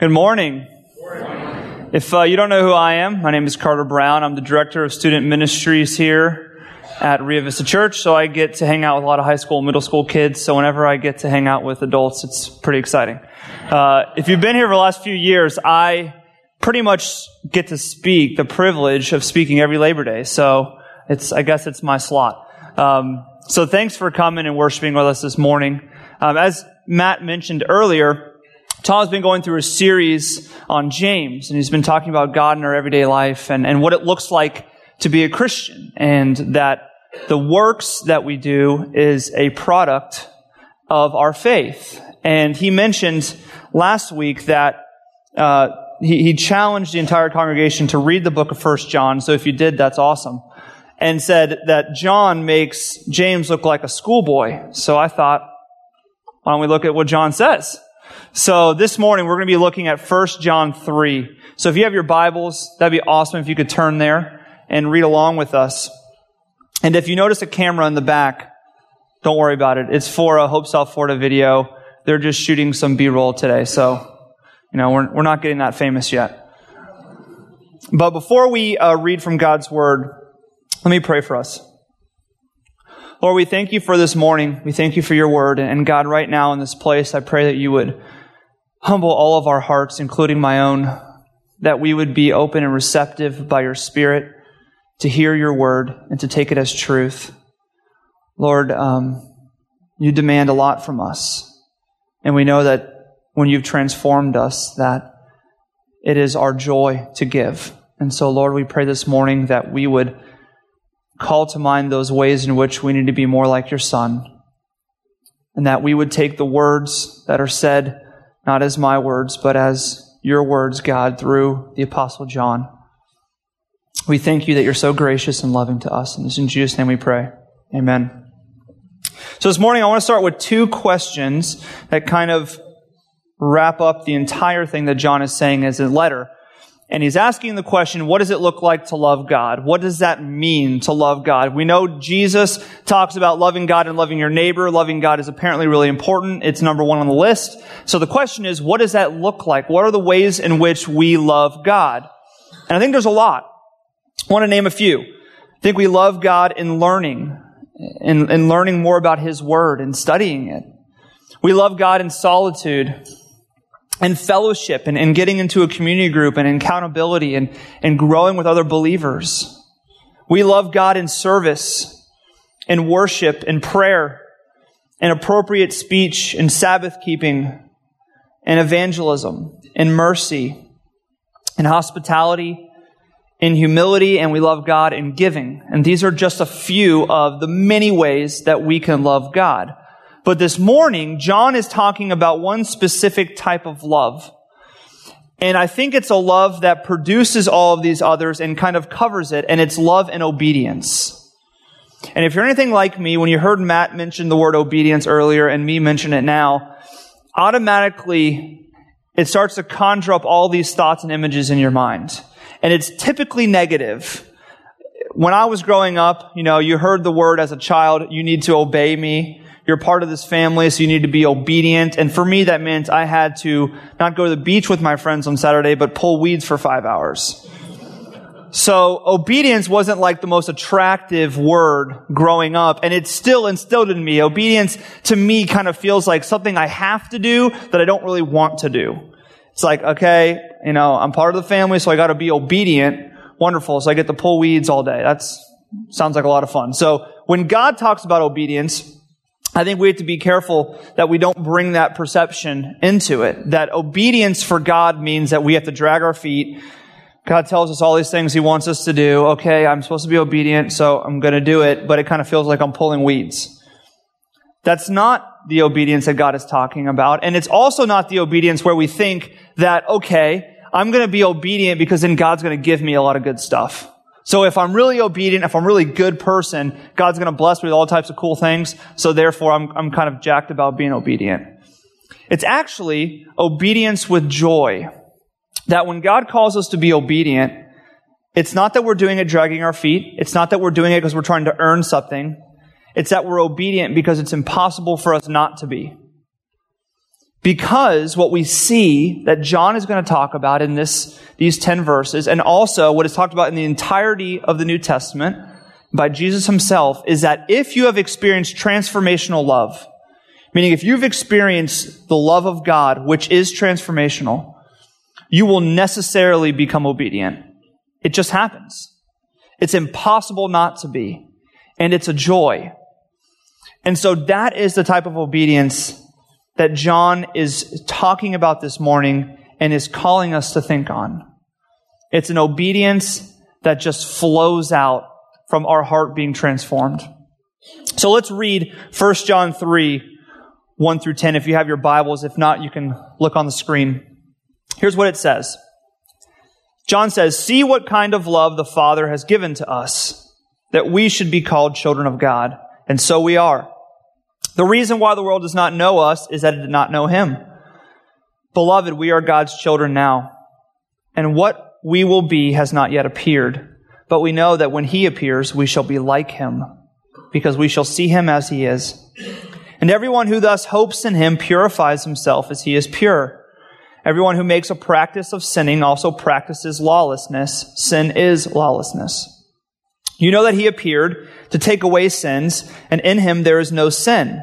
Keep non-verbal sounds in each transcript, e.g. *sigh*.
Good morning. If uh, you don't know who I am, my name is Carter Brown. I'm the director of student ministries here at Rio Vista Church. So I get to hang out with a lot of high school, middle school kids. So whenever I get to hang out with adults, it's pretty exciting. Uh, if you've been here for the last few years, I pretty much get to speak the privilege of speaking every Labor Day. So it's, I guess it's my slot. Um, so thanks for coming and worshiping with us this morning. Um, as Matt mentioned earlier, Tom's been going through a series on James, and he's been talking about God in our everyday life and, and what it looks like to be a Christian, and that the works that we do is a product of our faith. And he mentioned last week that uh, he, he challenged the entire congregation to read the book of First John. So if you did, that's awesome. And said that John makes James look like a schoolboy. So I thought, why don't we look at what John says? So this morning we're going to be looking at 1 John 3. So if you have your Bibles, that'd be awesome if you could turn there and read along with us. And if you notice a camera in the back, don't worry about it. It's for a Hope South Florida video. They're just shooting some B-roll today. So, you know, we're, we're not getting that famous yet. But before we uh, read from God's Word, let me pray for us. Lord, we thank you for this morning. We thank you for your word. And God, right now in this place, I pray that you would humble all of our hearts, including my own, that we would be open and receptive by your Spirit to hear your word and to take it as truth. Lord, um, you demand a lot from us. And we know that when you've transformed us, that it is our joy to give. And so, Lord, we pray this morning that we would call to mind those ways in which we need to be more like your Son, and that we would take the words that are said not as my words, but as your words, God, through the Apostle John. We thank you that you're so gracious and loving to us. And it's in Jesus' name we pray. Amen. So this morning I want to start with two questions that kind of wrap up the entire thing that John is saying as a letter. And he's asking the question, what does it look like to love God? What does that mean to love God? We know Jesus talks about loving God and loving your neighbor. Loving God is apparently really important. It's number one on the list. So the question is, what does that look like? What are the ways in which we love God? And I think there's a lot. I want to name a few. I think we love God in learning, in, in learning more about His Word and studying it. We love God in solitude and fellowship and, and getting into a community group and accountability and, and growing with other believers. We love God in service, in worship, in prayer, in appropriate speech, in Sabbath keeping, in evangelism, in mercy, in hospitality, in humility, and we love God in giving. And these are just a few of the many ways that we can love God. But this morning, John is talking about one specific type of love. And I think it's a love that produces all of these others and kind of covers it, and it's love and obedience. And if you're anything like me, when you heard Matt mention the word obedience earlier and me mention it now, automatically it starts to conjure up all these thoughts and images in your mind. And it's typically negative. When I was growing up, you know, you heard the word as a child, you need to obey me. You're part of this family, so you need to be obedient. And for me, that meant I had to not go to the beach with my friends on Saturday, but pull weeds for five hours. So obedience wasn't like the most attractive word growing up, and it's still instilled in me. Obedience to me kind of feels like something I have to do that I don't really want to do. It's like, okay, you know, I'm part of the family, so I gotta be obedient. Wonderful. So I get to pull weeds all day. That's, sounds like a lot of fun. So when God talks about obedience, I think we have to be careful that we don't bring that perception into it. That obedience for God means that we have to drag our feet. God tells us all these things He wants us to do. Okay, I'm supposed to be obedient, so I'm going to do it, but it kind of feels like I'm pulling weeds. That's not the obedience that God is talking about. And it's also not the obedience where we think that, okay, I'm going to be obedient because then God's going to give me a lot of good stuff. So if I'm really obedient, if I'm really good person, God's going to bless me with all types of cool things. So therefore, I'm, I'm kind of jacked about being obedient. It's actually obedience with joy. That when God calls us to be obedient, it's not that we're doing it dragging our feet. It's not that we're doing it because we're trying to earn something. It's that we're obedient because it's impossible for us not to be. Because what we see that John is going to talk about in this, these 10 verses, and also what is talked about in the entirety of the New Testament by Jesus himself, is that if you have experienced transformational love, meaning if you've experienced the love of God, which is transformational, you will necessarily become obedient. It just happens. It's impossible not to be. And it's a joy. And so that is the type of obedience that John is talking about this morning and is calling us to think on. It's an obedience that just flows out from our heart being transformed. So let's read 1 John 3, 1 through 10 if you have your Bibles. If not, you can look on the screen. Here's what it says. John says, See what kind of love the Father has given to us, that we should be called children of God. And so we are. The reason why the world does not know us is that it did not know him. Beloved, we are God's children now, and what we will be has not yet appeared. But we know that when he appears, we shall be like him, because we shall see him as he is. And everyone who thus hopes in him purifies himself as he is pure. Everyone who makes a practice of sinning also practices lawlessness. Sin is lawlessness. You know that he appeared to take away sins, and in him there is no sin.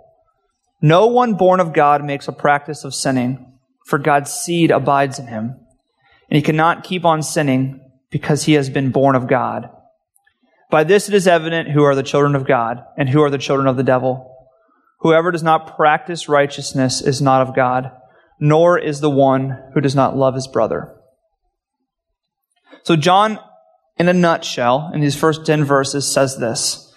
No one born of God makes a practice of sinning, for God's seed abides in him. And he cannot keep on sinning because he has been born of God. By this it is evident who are the children of God and who are the children of the devil. Whoever does not practice righteousness is not of God, nor is the one who does not love his brother. So John in a nutshell, in these first 10 verses, says this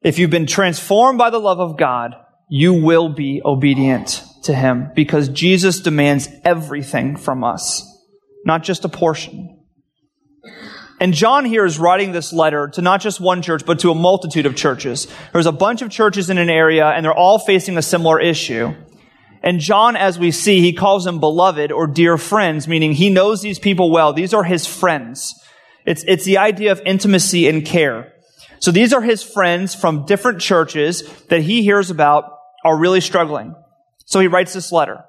If you've been transformed by the love of God, you will be obedient to Him because Jesus demands everything from us, not just a portion. And John here is writing this letter to not just one church, but to a multitude of churches. There's a bunch of churches in an area, and they're all facing a similar issue. And John, as we see, he calls them beloved or dear friends, meaning he knows these people well. These are his friends. It's, it's the idea of intimacy and care. So these are his friends from different churches that he hears about are really struggling. So he writes this letter.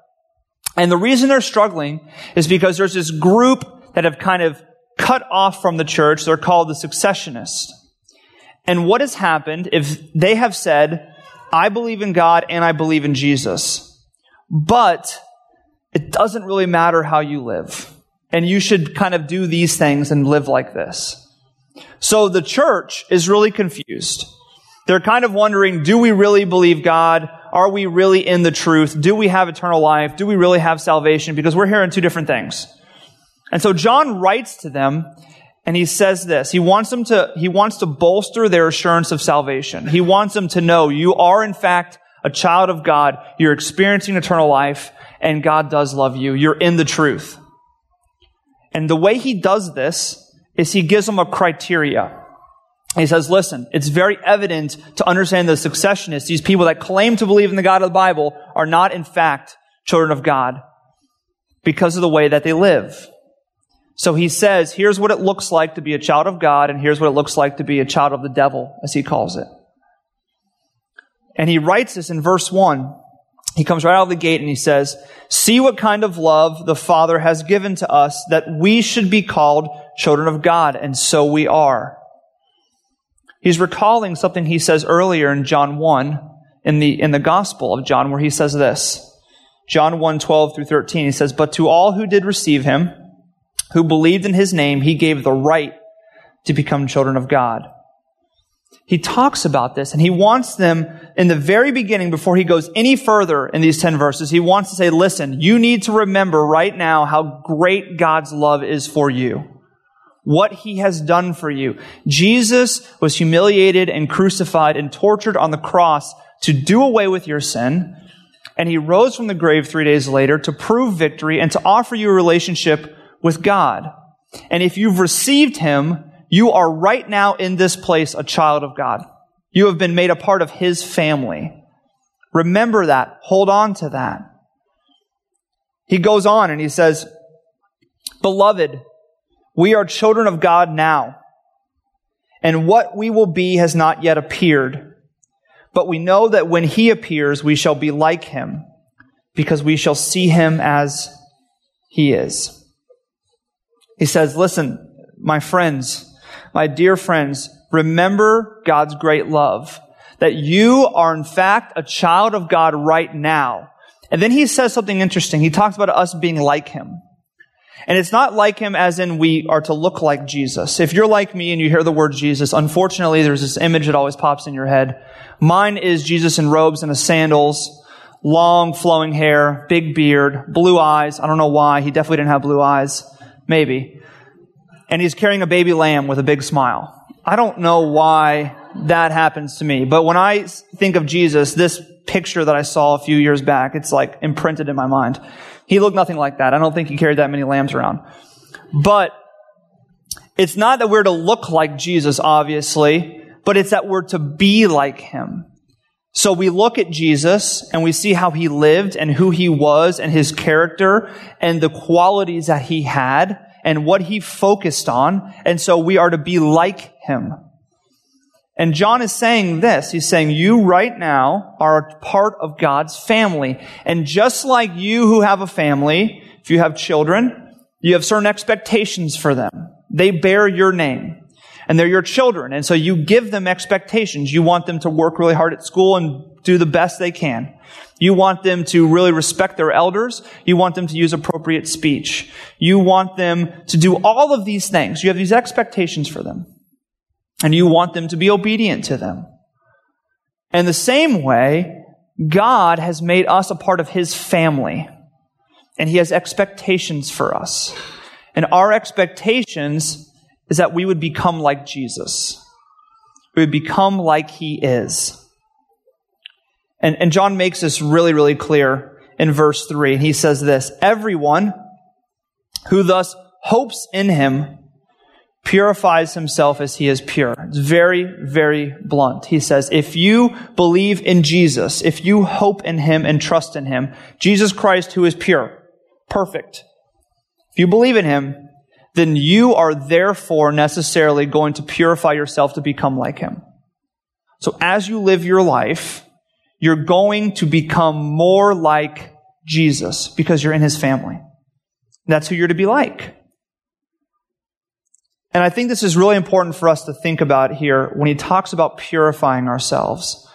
And the reason they're struggling is because there's this group that have kind of cut off from the church. They're called the secessionists. And what has happened if they have said, I believe in God and I believe in Jesus, but it doesn't really matter how you live and you should kind of do these things and live like this. So the church is really confused. They're kind of wondering, do we really believe God? Are we really in the truth? Do we have eternal life? Do we really have salvation? Because we're hearing two different things. And so John writes to them and he says this. He wants them to, he wants to bolster their assurance of salvation. He wants them to know you are in fact a child of God. You're experiencing eternal life and God does love you. You're in the truth. And the way he does this is he gives them a criteria. He says, listen, it's very evident to understand the secessionists, these people that claim to believe in the God of the Bible, are not in fact children of God because of the way that they live. So he says, here's what it looks like to be a child of God, and here's what it looks like to be a child of the devil, as he calls it. And he writes this in verse 1 he comes right out of the gate and he says, See what kind of love the Father has given to us that we should be called children of God, and so we are. He's recalling something he says earlier in John 1 in the, in the Gospel of John where he says this. John 1, 12 through 13, he says, But to all who did receive him, who believed in his name, he gave the right to become children of God he talks about this and he wants them in the very beginning, before he goes any further in these 10 verses, he wants to say, listen, you need to remember right now how great God's love is for you. What he has done for you. Jesus was humiliated and crucified and tortured on the cross to do away with your sin, and he rose from the grave three days later to prove victory and to offer you a relationship with God. And if you've received him, you are right now in this place a child of God. You have been made a part of his family. Remember that. Hold on to that. He goes on and he says, Beloved, we are children of God now, and what we will be has not yet appeared. But we know that when he appears, we shall be like him, because we shall see him as he is. He says, Listen, my friends, my dear friends, remember God's great love, that you are in fact a child of God right now. And then he says something interesting. He talks about us being like him. And it's not like him as in we are to look like Jesus. If you're like me and you hear the word Jesus, unfortunately there's this image that always pops in your head. Mine is Jesus in robes and sandals, long flowing hair, big beard, blue eyes. I don't know why. He definitely didn't have blue eyes. Maybe. And he's carrying a baby lamb with a big smile. I don't know why that happens to me. But when I think of Jesus, this picture that I saw a few years back, it's like imprinted in my mind. He looked nothing like that. I don't think he carried that many lambs around. But it's not that we're to look like Jesus, obviously, but it's that we're to be like him. So we look at Jesus and we see how he lived and who he was and his character and the qualities that he had and what he focused on. And so we are to be like him. And John is saying this. He's saying, you right now are a part of God's family. And just like you who have a family, if you have children, you have certain expectations for them. They bear your name. And they're your children. And so you give them expectations. You want them to work really hard at school and do the best they can. You want them to really respect their elders. You want them to use appropriate speech. You want them to do all of these things. You have these expectations for them and you want them to be obedient to them. And the same way, God has made us a part of His family, and He has expectations for us. And our expectations is that we would become like Jesus. We would become like He is. And, and John makes this really, really clear in verse 3. He says this Everyone who thus hopes in Him purifies himself as he is pure. It's very, very blunt. He says, if you believe in Jesus, if you hope in him and trust in him, Jesus Christ who is pure, perfect, if you believe in him, then you are therefore necessarily going to purify yourself to become like him. So as you live your life, you're going to become more like Jesus because you're in his family. That's who you're to be like. And I think this is really important for us to think about here when he talks about purifying ourselves.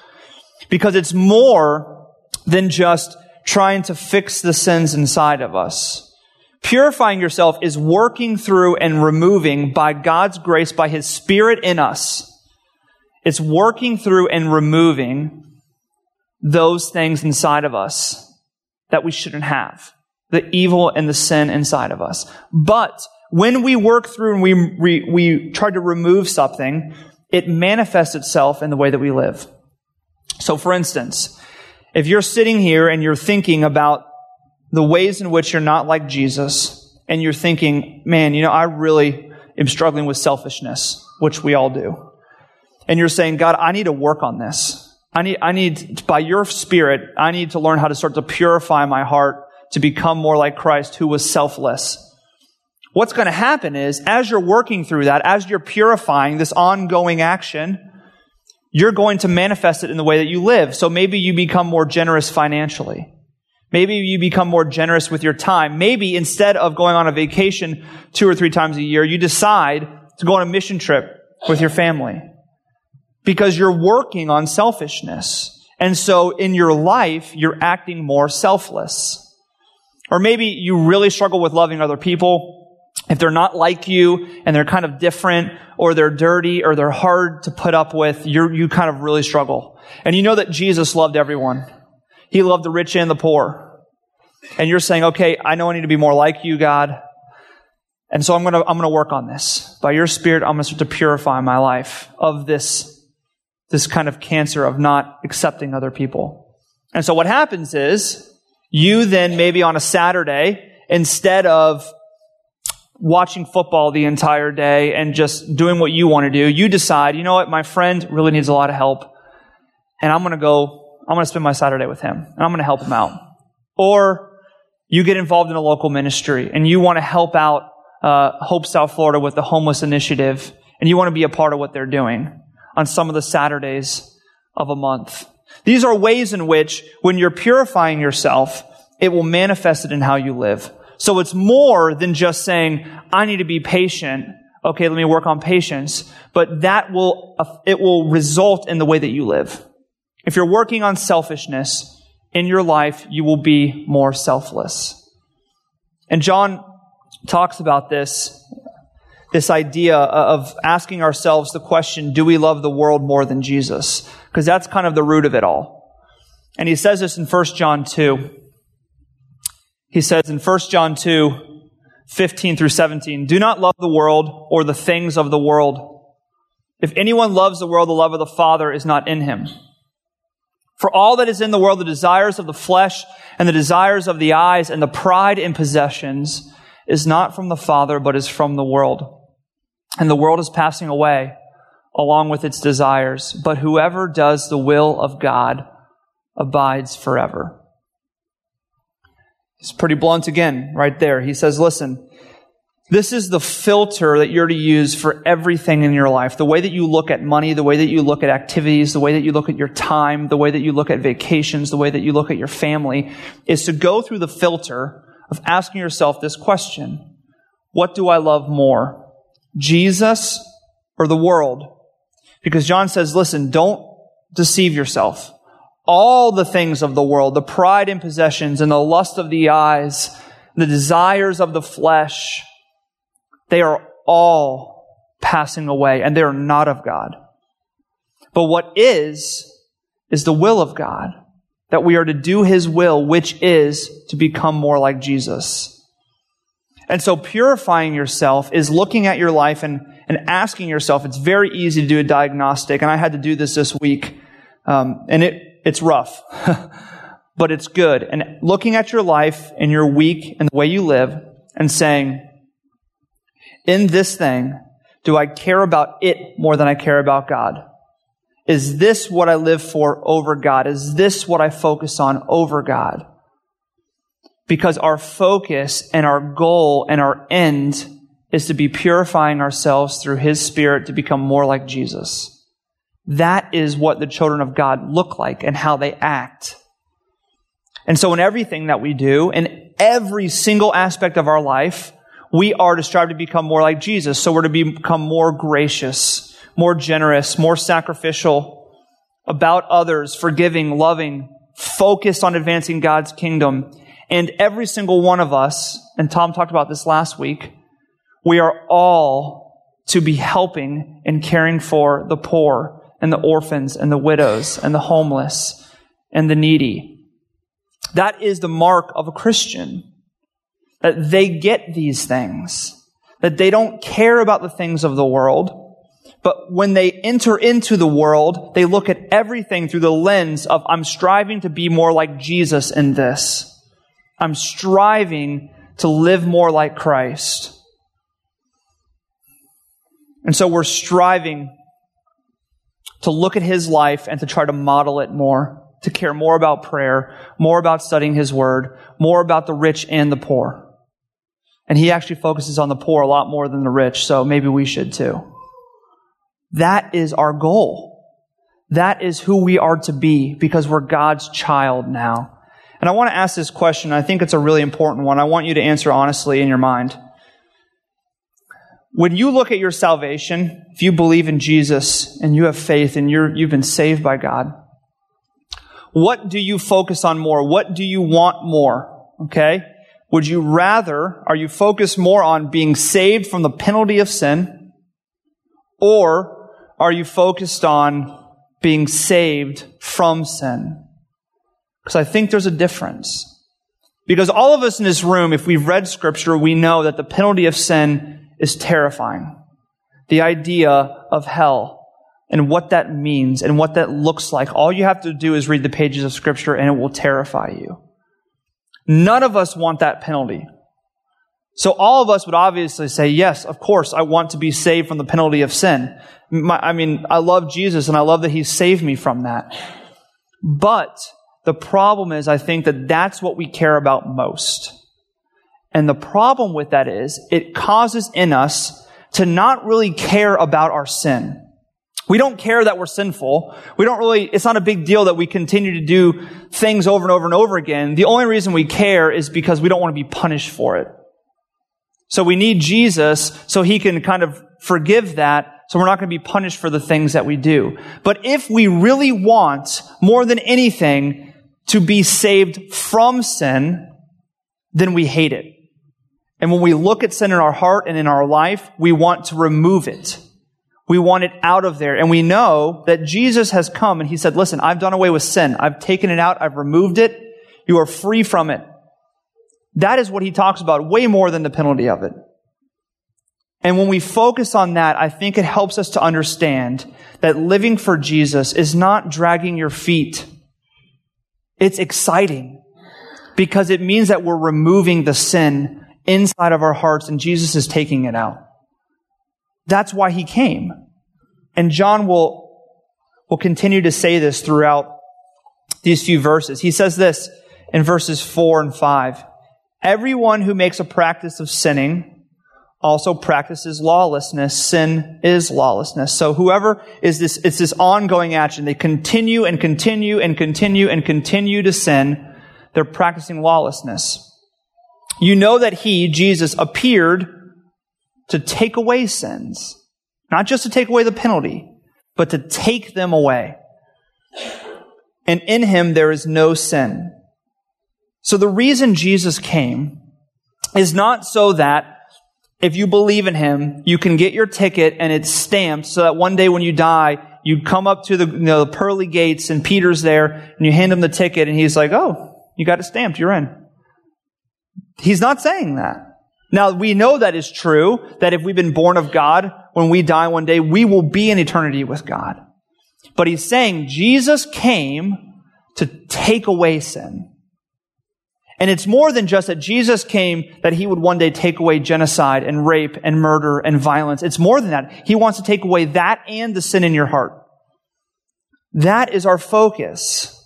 Because it's more than just trying to fix the sins inside of us. Purifying yourself is working through and removing by God's grace, by His Spirit in us. It's working through and removing those things inside of us that we shouldn't have. The evil and the sin inside of us. But when we work through and we, we, we try to remove something, it manifests itself in the way that we live. So for instance, if you're sitting here and you're thinking about the ways in which you're not like Jesus, and you're thinking, man, you know, I really am struggling with selfishness, which we all do. And you're saying, God, I need to work on this. I need, I need, by your spirit, I need to learn how to start to purify my heart to become more like Christ who was selfless What's going to happen is, as you're working through that, as you're purifying this ongoing action, you're going to manifest it in the way that you live. So maybe you become more generous financially. Maybe you become more generous with your time. Maybe instead of going on a vacation two or three times a year, you decide to go on a mission trip with your family because you're working on selfishness. And so in your life, you're acting more selfless. Or maybe you really struggle with loving other people if they're not like you and they're kind of different or they're dirty or they're hard to put up with, you you kind of really struggle. And you know that Jesus loved everyone. He loved the rich and the poor. And you're saying, okay, I know I need to be more like you, God. And so I'm going to, I'm going to work on this. By your spirit, I'm going to start to purify my life of this, this kind of cancer of not accepting other people. And so what happens is you then maybe on a Saturday, instead of watching football the entire day and just doing what you want to do, you decide, you know what, my friend really needs a lot of help. And I'm going to go, I'm going to spend my Saturday with him and I'm going to help him out. Or you get involved in a local ministry and you want to help out uh, Hope South Florida with the homeless initiative and you want to be a part of what they're doing on some of the Saturdays of a month. These are ways in which when you're purifying yourself, it will manifest it in how you live. So it's more than just saying, I need to be patient. Okay, let me work on patience. But that will, it will result in the way that you live. If you're working on selfishness in your life, you will be more selfless. And John talks about this, this idea of asking ourselves the question, do we love the world more than Jesus? Because that's kind of the root of it all. And he says this in 1 John 2. He says in 1 John 2, 15 through 17, do not love the world or the things of the world. If anyone loves the world, the love of the Father is not in him. For all that is in the world, the desires of the flesh and the desires of the eyes and the pride in possessions is not from the Father, but is from the world. And the world is passing away along with its desires, but whoever does the will of God abides forever. He's pretty blunt again, right there. He says, listen, this is the filter that you're to use for everything in your life. The way that you look at money, the way that you look at activities, the way that you look at your time, the way that you look at vacations, the way that you look at your family is to go through the filter of asking yourself this question. What do I love more? Jesus or the world? Because John says, listen, don't deceive yourself all the things of the world, the pride in possessions and the lust of the eyes, the desires of the flesh, they are all passing away and they are not of God. But what is, is the will of God, that we are to do His will, which is to become more like Jesus. And so purifying yourself is looking at your life and, and asking yourself, it's very easy to do a diagnostic, and I had to do this this week. Um, and it, it's rough, *laughs* but it's good. And looking at your life and your week and the way you live and saying, in this thing, do I care about it more than I care about God? Is this what I live for over God? Is this what I focus on over God? Because our focus and our goal and our end is to be purifying ourselves through His Spirit to become more like Jesus. That is what the children of God look like and how they act. And so in everything that we do, in every single aspect of our life, we are to strive to become more like Jesus. So we're to become more gracious, more generous, more sacrificial about others, forgiving, loving, focused on advancing God's kingdom. And every single one of us, and Tom talked about this last week, we are all to be helping and caring for the poor and the orphans and the widows and the homeless and the needy. That is the mark of a Christian. That they get these things. That they don't care about the things of the world. But when they enter into the world, they look at everything through the lens of, I'm striving to be more like Jesus in this. I'm striving to live more like Christ. And so we're striving to look at his life and to try to model it more, to care more about prayer, more about studying his word, more about the rich and the poor. And he actually focuses on the poor a lot more than the rich, so maybe we should too. That is our goal. That is who we are to be because we're God's child now. And I want to ask this question. I think it's a really important one. I want you to answer honestly in your mind. When you look at your salvation, if you believe in Jesus and you have faith and you're, you've been saved by God, what do you focus on more? What do you want more? Okay? Would you rather, are you focused more on being saved from the penalty of sin? Or are you focused on being saved from sin? Because I think there's a difference. Because all of us in this room, if we've read scripture, we know that the penalty of sin is terrifying. The idea of hell, and what that means and what that looks like, all you have to do is read the pages of Scripture and it will terrify you. None of us want that penalty. So all of us would obviously say, yes, of course, I want to be saved from the penalty of sin. My, I mean, I love Jesus and I love that He saved me from that. But the problem is, I think that that's what we care about most. And the problem with that is, it causes in us to not really care about our sin. We don't care that we're sinful. We don't really, it's not a big deal that we continue to do things over and over and over again. The only reason we care is because we don't want to be punished for it. So we need Jesus so he can kind of forgive that so we're not going to be punished for the things that we do. But if we really want more than anything to be saved from sin, then we hate it. And when we look at sin in our heart and in our life, we want to remove it. We want it out of there. And we know that Jesus has come and he said, listen, I've done away with sin. I've taken it out. I've removed it. You are free from it. That is what he talks about way more than the penalty of it. And when we focus on that, I think it helps us to understand that living for Jesus is not dragging your feet. It's exciting because it means that we're removing the sin inside of our hearts and Jesus is taking it out. That's why he came. And John will, will continue to say this throughout these few verses. He says this in verses four and five. Everyone who makes a practice of sinning also practices lawlessness. Sin is lawlessness. So whoever is this, it's this ongoing action. They continue and continue and continue and continue to sin. They're practicing lawlessness. You know that he, Jesus, appeared to take away sins. Not just to take away the penalty, but to take them away. And in him there is no sin. So the reason Jesus came is not so that if you believe in him, you can get your ticket and it's stamped so that one day when you die, you come up to the, you know, the pearly gates and Peter's there and you hand him the ticket and he's like, oh, you got it stamped, you're in. He's not saying that. Now, we know that is true, that if we've been born of God, when we die one day, we will be in eternity with God. But he's saying Jesus came to take away sin. And it's more than just that Jesus came that he would one day take away genocide and rape and murder and violence. It's more than that. He wants to take away that and the sin in your heart. That is our focus.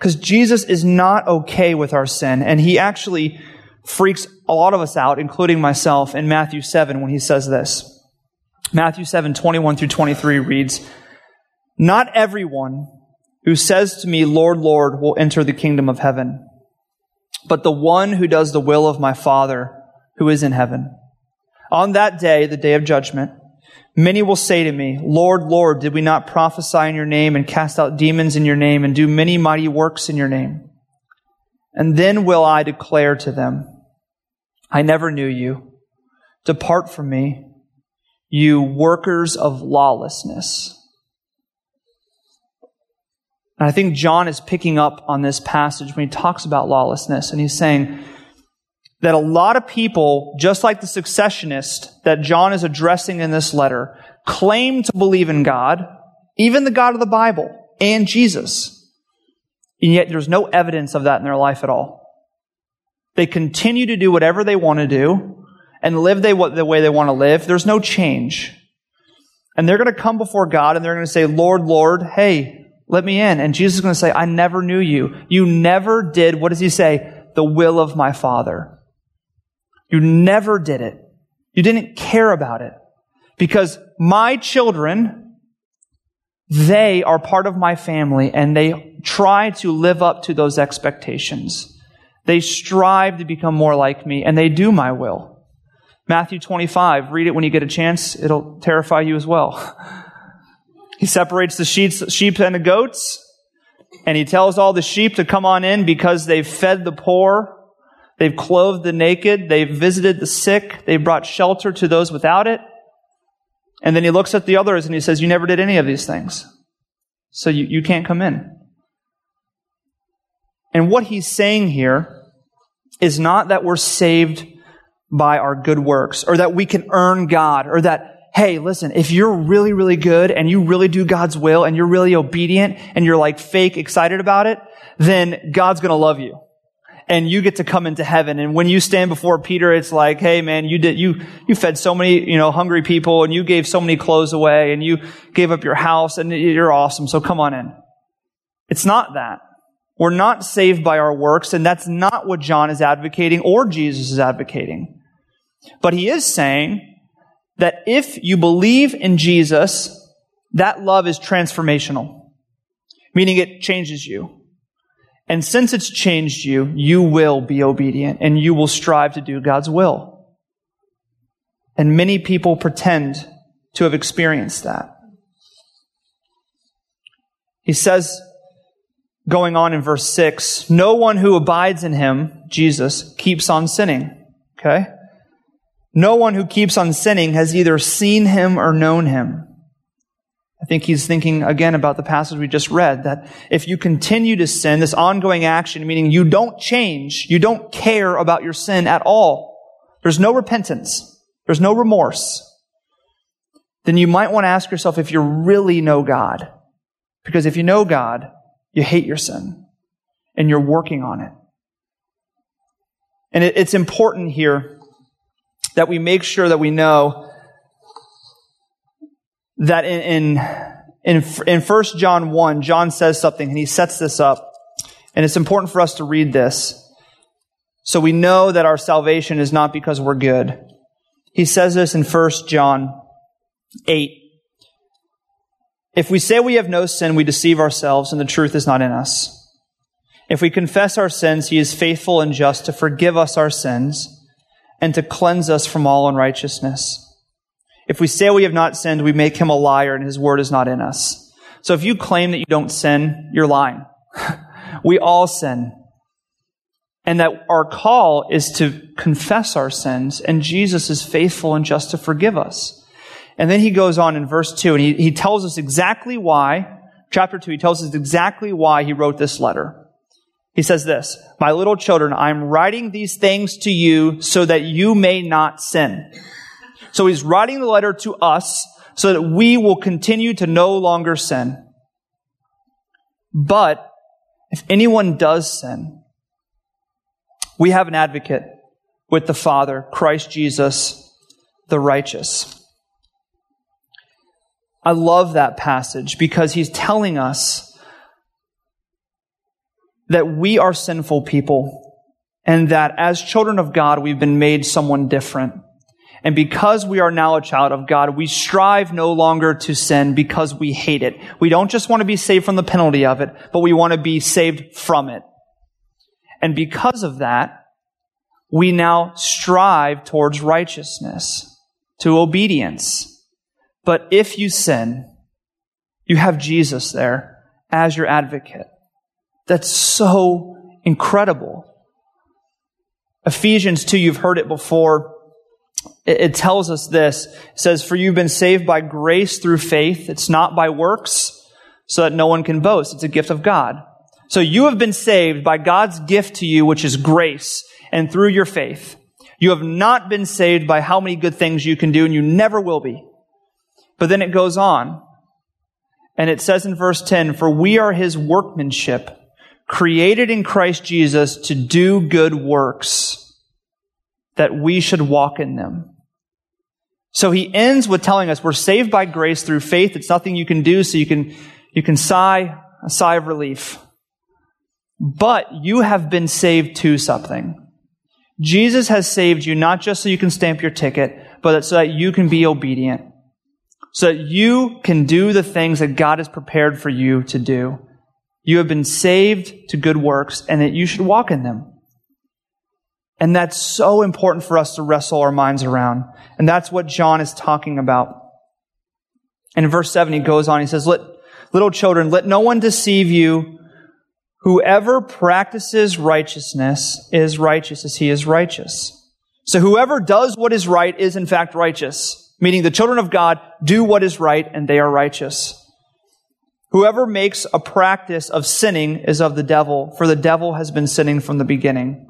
Because Jesus is not okay with our sin, and he actually freaks a lot of us out, including myself, in Matthew 7 when he says this. Matthew 7, 21 through 23 reads, Not everyone who says to me, Lord, Lord, will enter the kingdom of heaven, but the one who does the will of my Father who is in heaven. On that day, the day of judgment, many will say to me, Lord, Lord, did we not prophesy in your name and cast out demons in your name and do many mighty works in your name? And then will I declare to them, I never knew you. Depart from me, you workers of lawlessness. And I think John is picking up on this passage when he talks about lawlessness, and he's saying that a lot of people, just like the secessionist that John is addressing in this letter, claim to believe in God, even the God of the Bible, and Jesus. And yet there's no evidence of that in their life at all. They continue to do whatever they want to do and live they, the way they want to live. There's no change. And they're going to come before God and they're going to say, Lord, Lord, hey, let me in. And Jesus is going to say, I never knew you. You never did, what does he say? The will of my Father. You never did it. You didn't care about it. Because my children, they are part of my family and they try to live up to those expectations. They strive to become more like me and they do my will. Matthew 25, read it when you get a chance. It'll terrify you as well. *laughs* He separates the sheep and the goats and he tells all the sheep to come on in because they've fed the poor. They've clothed the naked. They've visited the sick. They've brought shelter to those without it. And then he looks at the others and he says, You never did any of these things. So you, you can't come in. And what he's saying here is not that we're saved by our good works or that we can earn God or that hey, listen, if you're really, really good and you really do God's will and you're really obedient and you're like fake excited about it, then God's going to love you. And you get to come into heaven. And when you stand before Peter, it's like, hey man, you did, you, you fed so many, you know, hungry people and you gave so many clothes away and you gave up your house and you're awesome. So come on in. It's not that. We're not saved by our works, and that's not what John is advocating or Jesus is advocating. But he is saying that if you believe in Jesus, that love is transformational, meaning it changes you. And since it's changed you, you will be obedient and you will strive to do God's will. And many people pretend to have experienced that. He says, going on in verse 6, no one who abides in him, Jesus, keeps on sinning. Okay? No one who keeps on sinning has either seen him or known him. I think he's thinking again about the passage we just read that if you continue to sin, this ongoing action, meaning you don't change, you don't care about your sin at all, there's no repentance, there's no remorse, then you might want to ask yourself if you really know God. Because if you know God, you hate your sin and you're working on it. And it, it's important here that we make sure that we know that in, in, in, in 1 John 1, John says something and he sets this up. And it's important for us to read this. So we know that our salvation is not because we're good. He says this in 1 John 8. If we say we have no sin, we deceive ourselves and the truth is not in us. If we confess our sins, he is faithful and just to forgive us our sins and to cleanse us from all unrighteousness. If we say we have not sinned, we make him a liar and his word is not in us. So if you claim that you don't sin, you're lying. *laughs* we all sin. And that our call is to confess our sins, and Jesus is faithful and just to forgive us. And then he goes on in verse 2, and he, he tells us exactly why, chapter 2, he tells us exactly why he wrote this letter. He says this, My little children, I'm writing these things to you so that you may not sin. So he's writing the letter to us so that we will continue to no longer sin. But if anyone does sin, we have an advocate with the Father, Christ Jesus, the righteous. I love that passage because he's telling us that we are sinful people and that as children of God, we've been made someone different. And because we are now a child of God, we strive no longer to sin because we hate it. We don't just want to be saved from the penalty of it, but we want to be saved from it. And because of that, we now strive towards righteousness, to obedience. But if you sin, you have Jesus there as your advocate. That's so incredible. Ephesians 2, you've heard it before. It, it tells us this. It says, For you've been saved by grace through faith. It's not by works, so that no one can boast. It's a gift of God. So you have been saved by God's gift to you, which is grace, and through your faith. You have not been saved by how many good things you can do, and you never will be. But then it goes on. And it says in verse 10, For we are his workmanship created in Christ Jesus to do good works, that we should walk in them. So he ends with telling us we're saved by grace through faith. It's nothing you can do, so you can, you can sigh a sigh of relief. But you have been saved to something. Jesus has saved you not just so you can stamp your ticket, but so that you can be obedient. So that you can do the things that God has prepared for you to do. You have been saved to good works and that you should walk in them. And that's so important for us to wrestle our minds around. And that's what John is talking about. And in verse 7, he goes on, he says, let, little children, let no one deceive you. Whoever practices righteousness is righteous as he is righteous. So whoever does what is right is in fact righteous, meaning the children of God do what is right and they are righteous. Whoever makes a practice of sinning is of the devil, for the devil has been sinning from the beginning.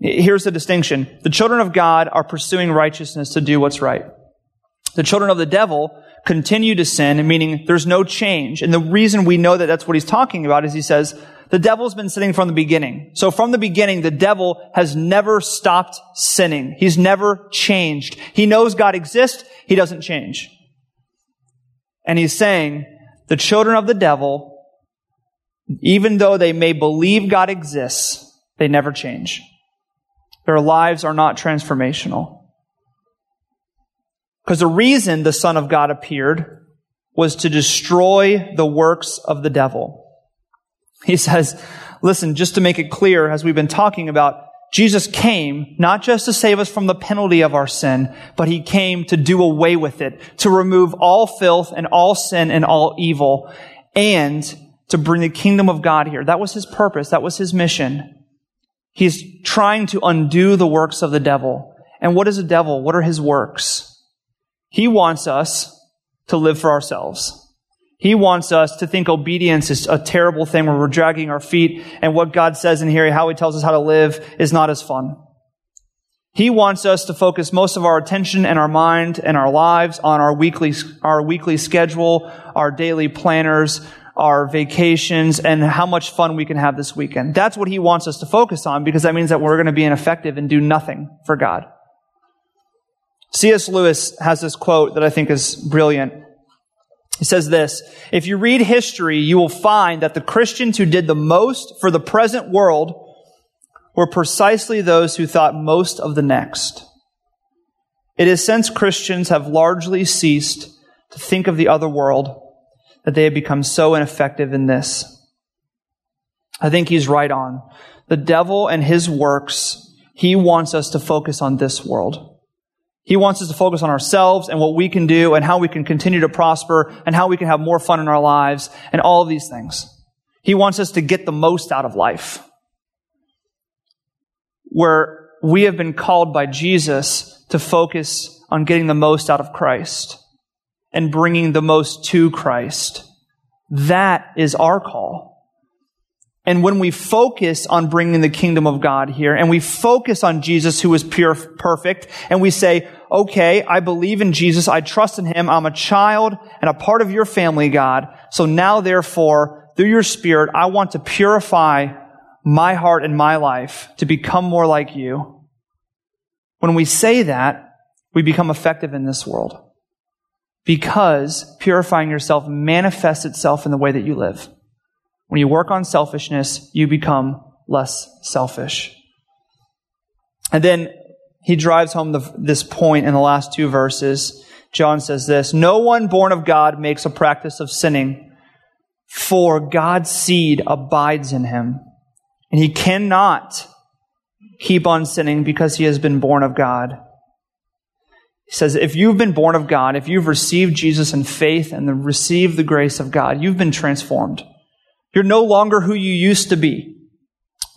Here's the distinction. The children of God are pursuing righteousness to do what's right. The children of the devil continue to sin, meaning there's no change. And the reason we know that that's what he's talking about is he says, the devil's been sinning from the beginning. So from the beginning, the devil has never stopped sinning. He's never changed. He knows God exists. He doesn't change. And he's saying, the children of the devil, even though they may believe God exists, they never change. Their lives are not transformational. Because the reason the Son of God appeared was to destroy the works of the devil. He says, listen, just to make it clear, as we've been talking about, Jesus came not just to save us from the penalty of our sin, but he came to do away with it, to remove all filth and all sin and all evil, and to bring the kingdom of God here. That was his purpose. That was his mission. He's trying to undo the works of the devil. And what is a devil? What are his works? He wants us to live for ourselves. He wants us to think obedience is a terrible thing where we're dragging our feet and what God says in here, how he tells us how to live is not as fun. He wants us to focus most of our attention and our mind and our lives on our weekly, our weekly schedule, our daily planners, our vacations, and how much fun we can have this weekend. That's what he wants us to focus on because that means that we're going to be ineffective and do nothing for God. C.S. Lewis has this quote that I think is brilliant. He says this, if you read history, you will find that the Christians who did the most for the present world were precisely those who thought most of the next. It is since Christians have largely ceased to think of the other world that they have become so ineffective in this. I think he's right on. The devil and his works, he wants us to focus on this world. He wants us to focus on ourselves and what we can do and how we can continue to prosper and how we can have more fun in our lives and all of these things. He wants us to get the most out of life. Where we have been called by Jesus to focus on getting the most out of Christ and bringing the most to Christ. That is our call. And when we focus on bringing the kingdom of God here and we focus on Jesus who is pure, perfect, and we say, okay, I believe in Jesus. I trust in him. I'm a child and a part of your family, God. So now therefore, through your spirit, I want to purify my heart and my life to become more like you. When we say that, we become effective in this world because purifying yourself manifests itself in the way that you live. When you work on selfishness, you become less selfish. And then he drives home the, this point in the last two verses. John says this, No one born of God makes a practice of sinning, for God's seed abides in him. And he cannot keep on sinning because he has been born of God. He says, if you've been born of God, if you've received Jesus in faith and received the grace of God, you've been transformed. You're no longer who you used to be.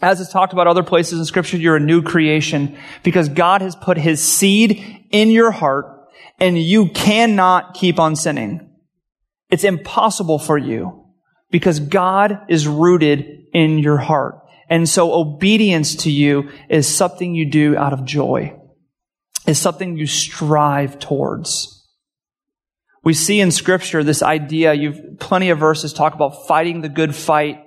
As it's talked about other places in scripture, you're a new creation because God has put his seed in your heart and you cannot keep on sinning. It's impossible for you because God is rooted in your heart. And so obedience to you is something you do out of joy, is something you strive towards. We see in scripture this idea, you've plenty of verses talk about fighting the good fight,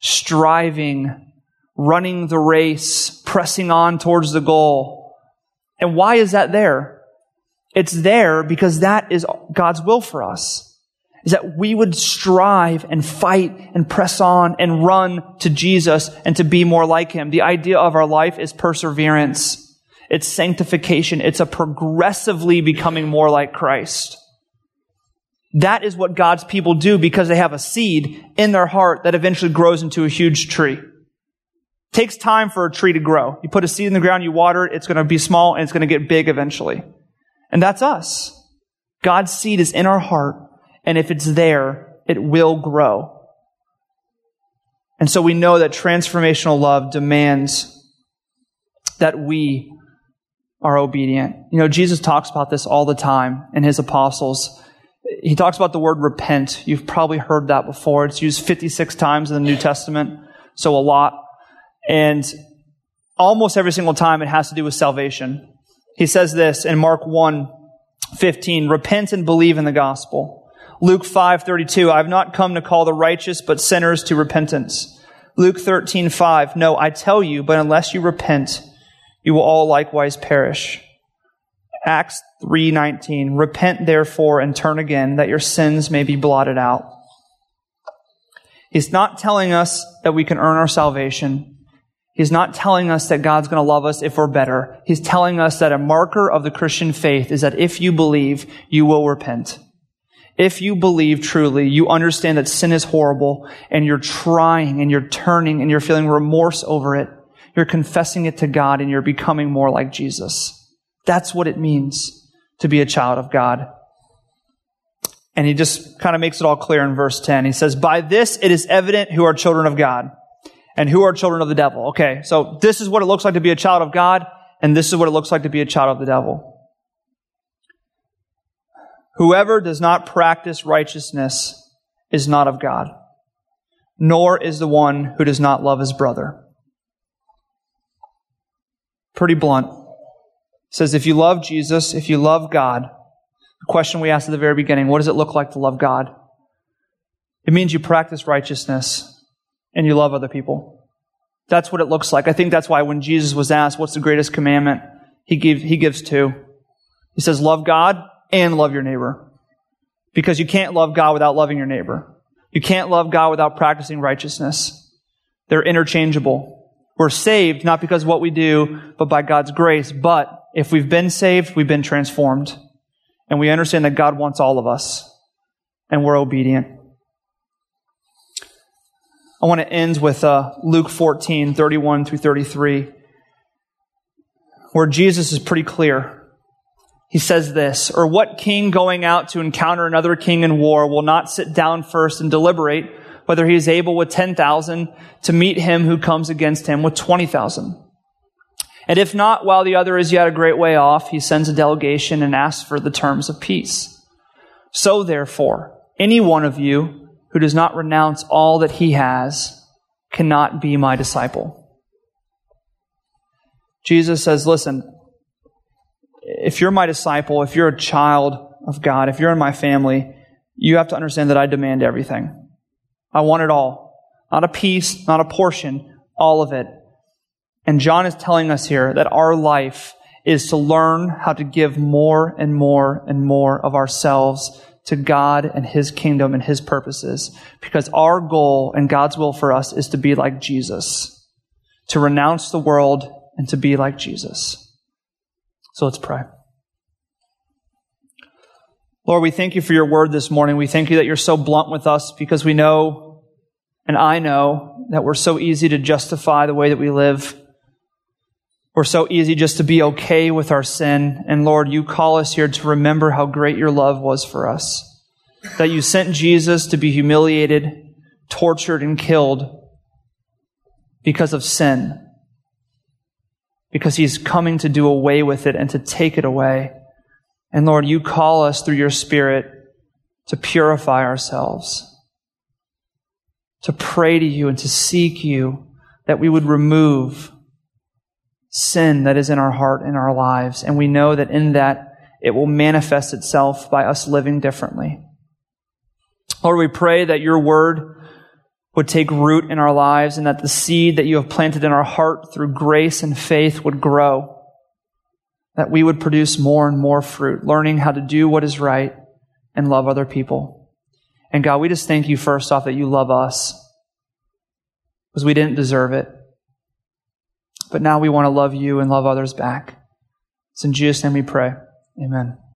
striving, running the race, pressing on towards the goal. And why is that there? It's there because that is God's will for us. Is that we would strive and fight and press on and run to Jesus and to be more like Him. The idea of our life is perseverance. It's sanctification. It's a progressively becoming more like Christ. That is what God's people do because they have a seed in their heart that eventually grows into a huge tree. It takes time for a tree to grow. You put a seed in the ground, you water it, it's going to be small and it's going to get big eventually. And that's us. God's seed is in our heart, and if it's there, it will grow. And so we know that transformational love demands that we are obedient. You know, Jesus talks about this all the time in his apostles he talks about the word repent. You've probably heard that before. It's used 56 times in the New Testament, so a lot. And almost every single time it has to do with salvation. He says this in Mark 1, 15, repent and believe in the gospel. Luke 5:32, I've not come to call the righteous but sinners to repentance. Luke 13:5, no, I tell you, but unless you repent, you will all likewise perish. Acts 3:19, repent therefore and turn again that your sins may be blotted out. He's not telling us that we can earn our salvation. He's not telling us that God's going to love us if we're better. He's telling us that a marker of the Christian faith is that if you believe, you will repent. If you believe truly, you understand that sin is horrible and you're trying and you're turning and you're feeling remorse over it. You're confessing it to God and you're becoming more like Jesus. That's what it means to be a child of God. And he just kind of makes it all clear in verse 10. He says, By this it is evident who are children of God and who are children of the devil. Okay, so this is what it looks like to be a child of God, and this is what it looks like to be a child of the devil. Whoever does not practice righteousness is not of God, nor is the one who does not love his brother. Pretty blunt. It says, if you love Jesus, if you love God, the question we asked at the very beginning, what does it look like to love God? It means you practice righteousness and you love other people. That's what it looks like. I think that's why when Jesus was asked, what's the greatest commandment? He, gave, he gives two. He says, love God and love your neighbor. Because you can't love God without loving your neighbor. You can't love God without practicing righteousness. They're interchangeable. We're saved not because what we do, but by God's grace. But if we've been saved, we've been transformed. And we understand that God wants all of us. And we're obedient. I want to end with uh, Luke 14, 31 through 33, where Jesus is pretty clear. He says this, or what king going out to encounter another king in war will not sit down first and deliberate whether he is able with 10,000 to meet him who comes against him with 20,000? And if not, while the other is yet a great way off, he sends a delegation and asks for the terms of peace. So therefore, any one of you who does not renounce all that he has cannot be my disciple. Jesus says, listen, if you're my disciple, if you're a child of God, if you're in my family, you have to understand that I demand everything. I want it all. Not a piece, not a portion, all of it. And John is telling us here that our life is to learn how to give more and more and more of ourselves to God and His kingdom and His purposes. Because our goal and God's will for us is to be like Jesus, to renounce the world and to be like Jesus. So let's pray. Lord, we thank you for your word this morning. We thank you that you're so blunt with us because we know, and I know, that we're so easy to justify the way that we live. We're so easy just to be okay with our sin. And Lord, you call us here to remember how great your love was for us. That you sent Jesus to be humiliated, tortured, and killed because of sin because he's coming to do away with it and to take it away. And Lord, you call us through your Spirit to purify ourselves, to pray to you and to seek you that we would remove sin that is in our heart and our lives. And we know that in that it will manifest itself by us living differently. Lord, we pray that your word would take root in our lives and that the seed that you have planted in our heart through grace and faith would grow. That we would produce more and more fruit, learning how to do what is right and love other people. And God, we just thank you first off that you love us because we didn't deserve it. But now we want to love you and love others back. It's in Jesus' name we pray. Amen.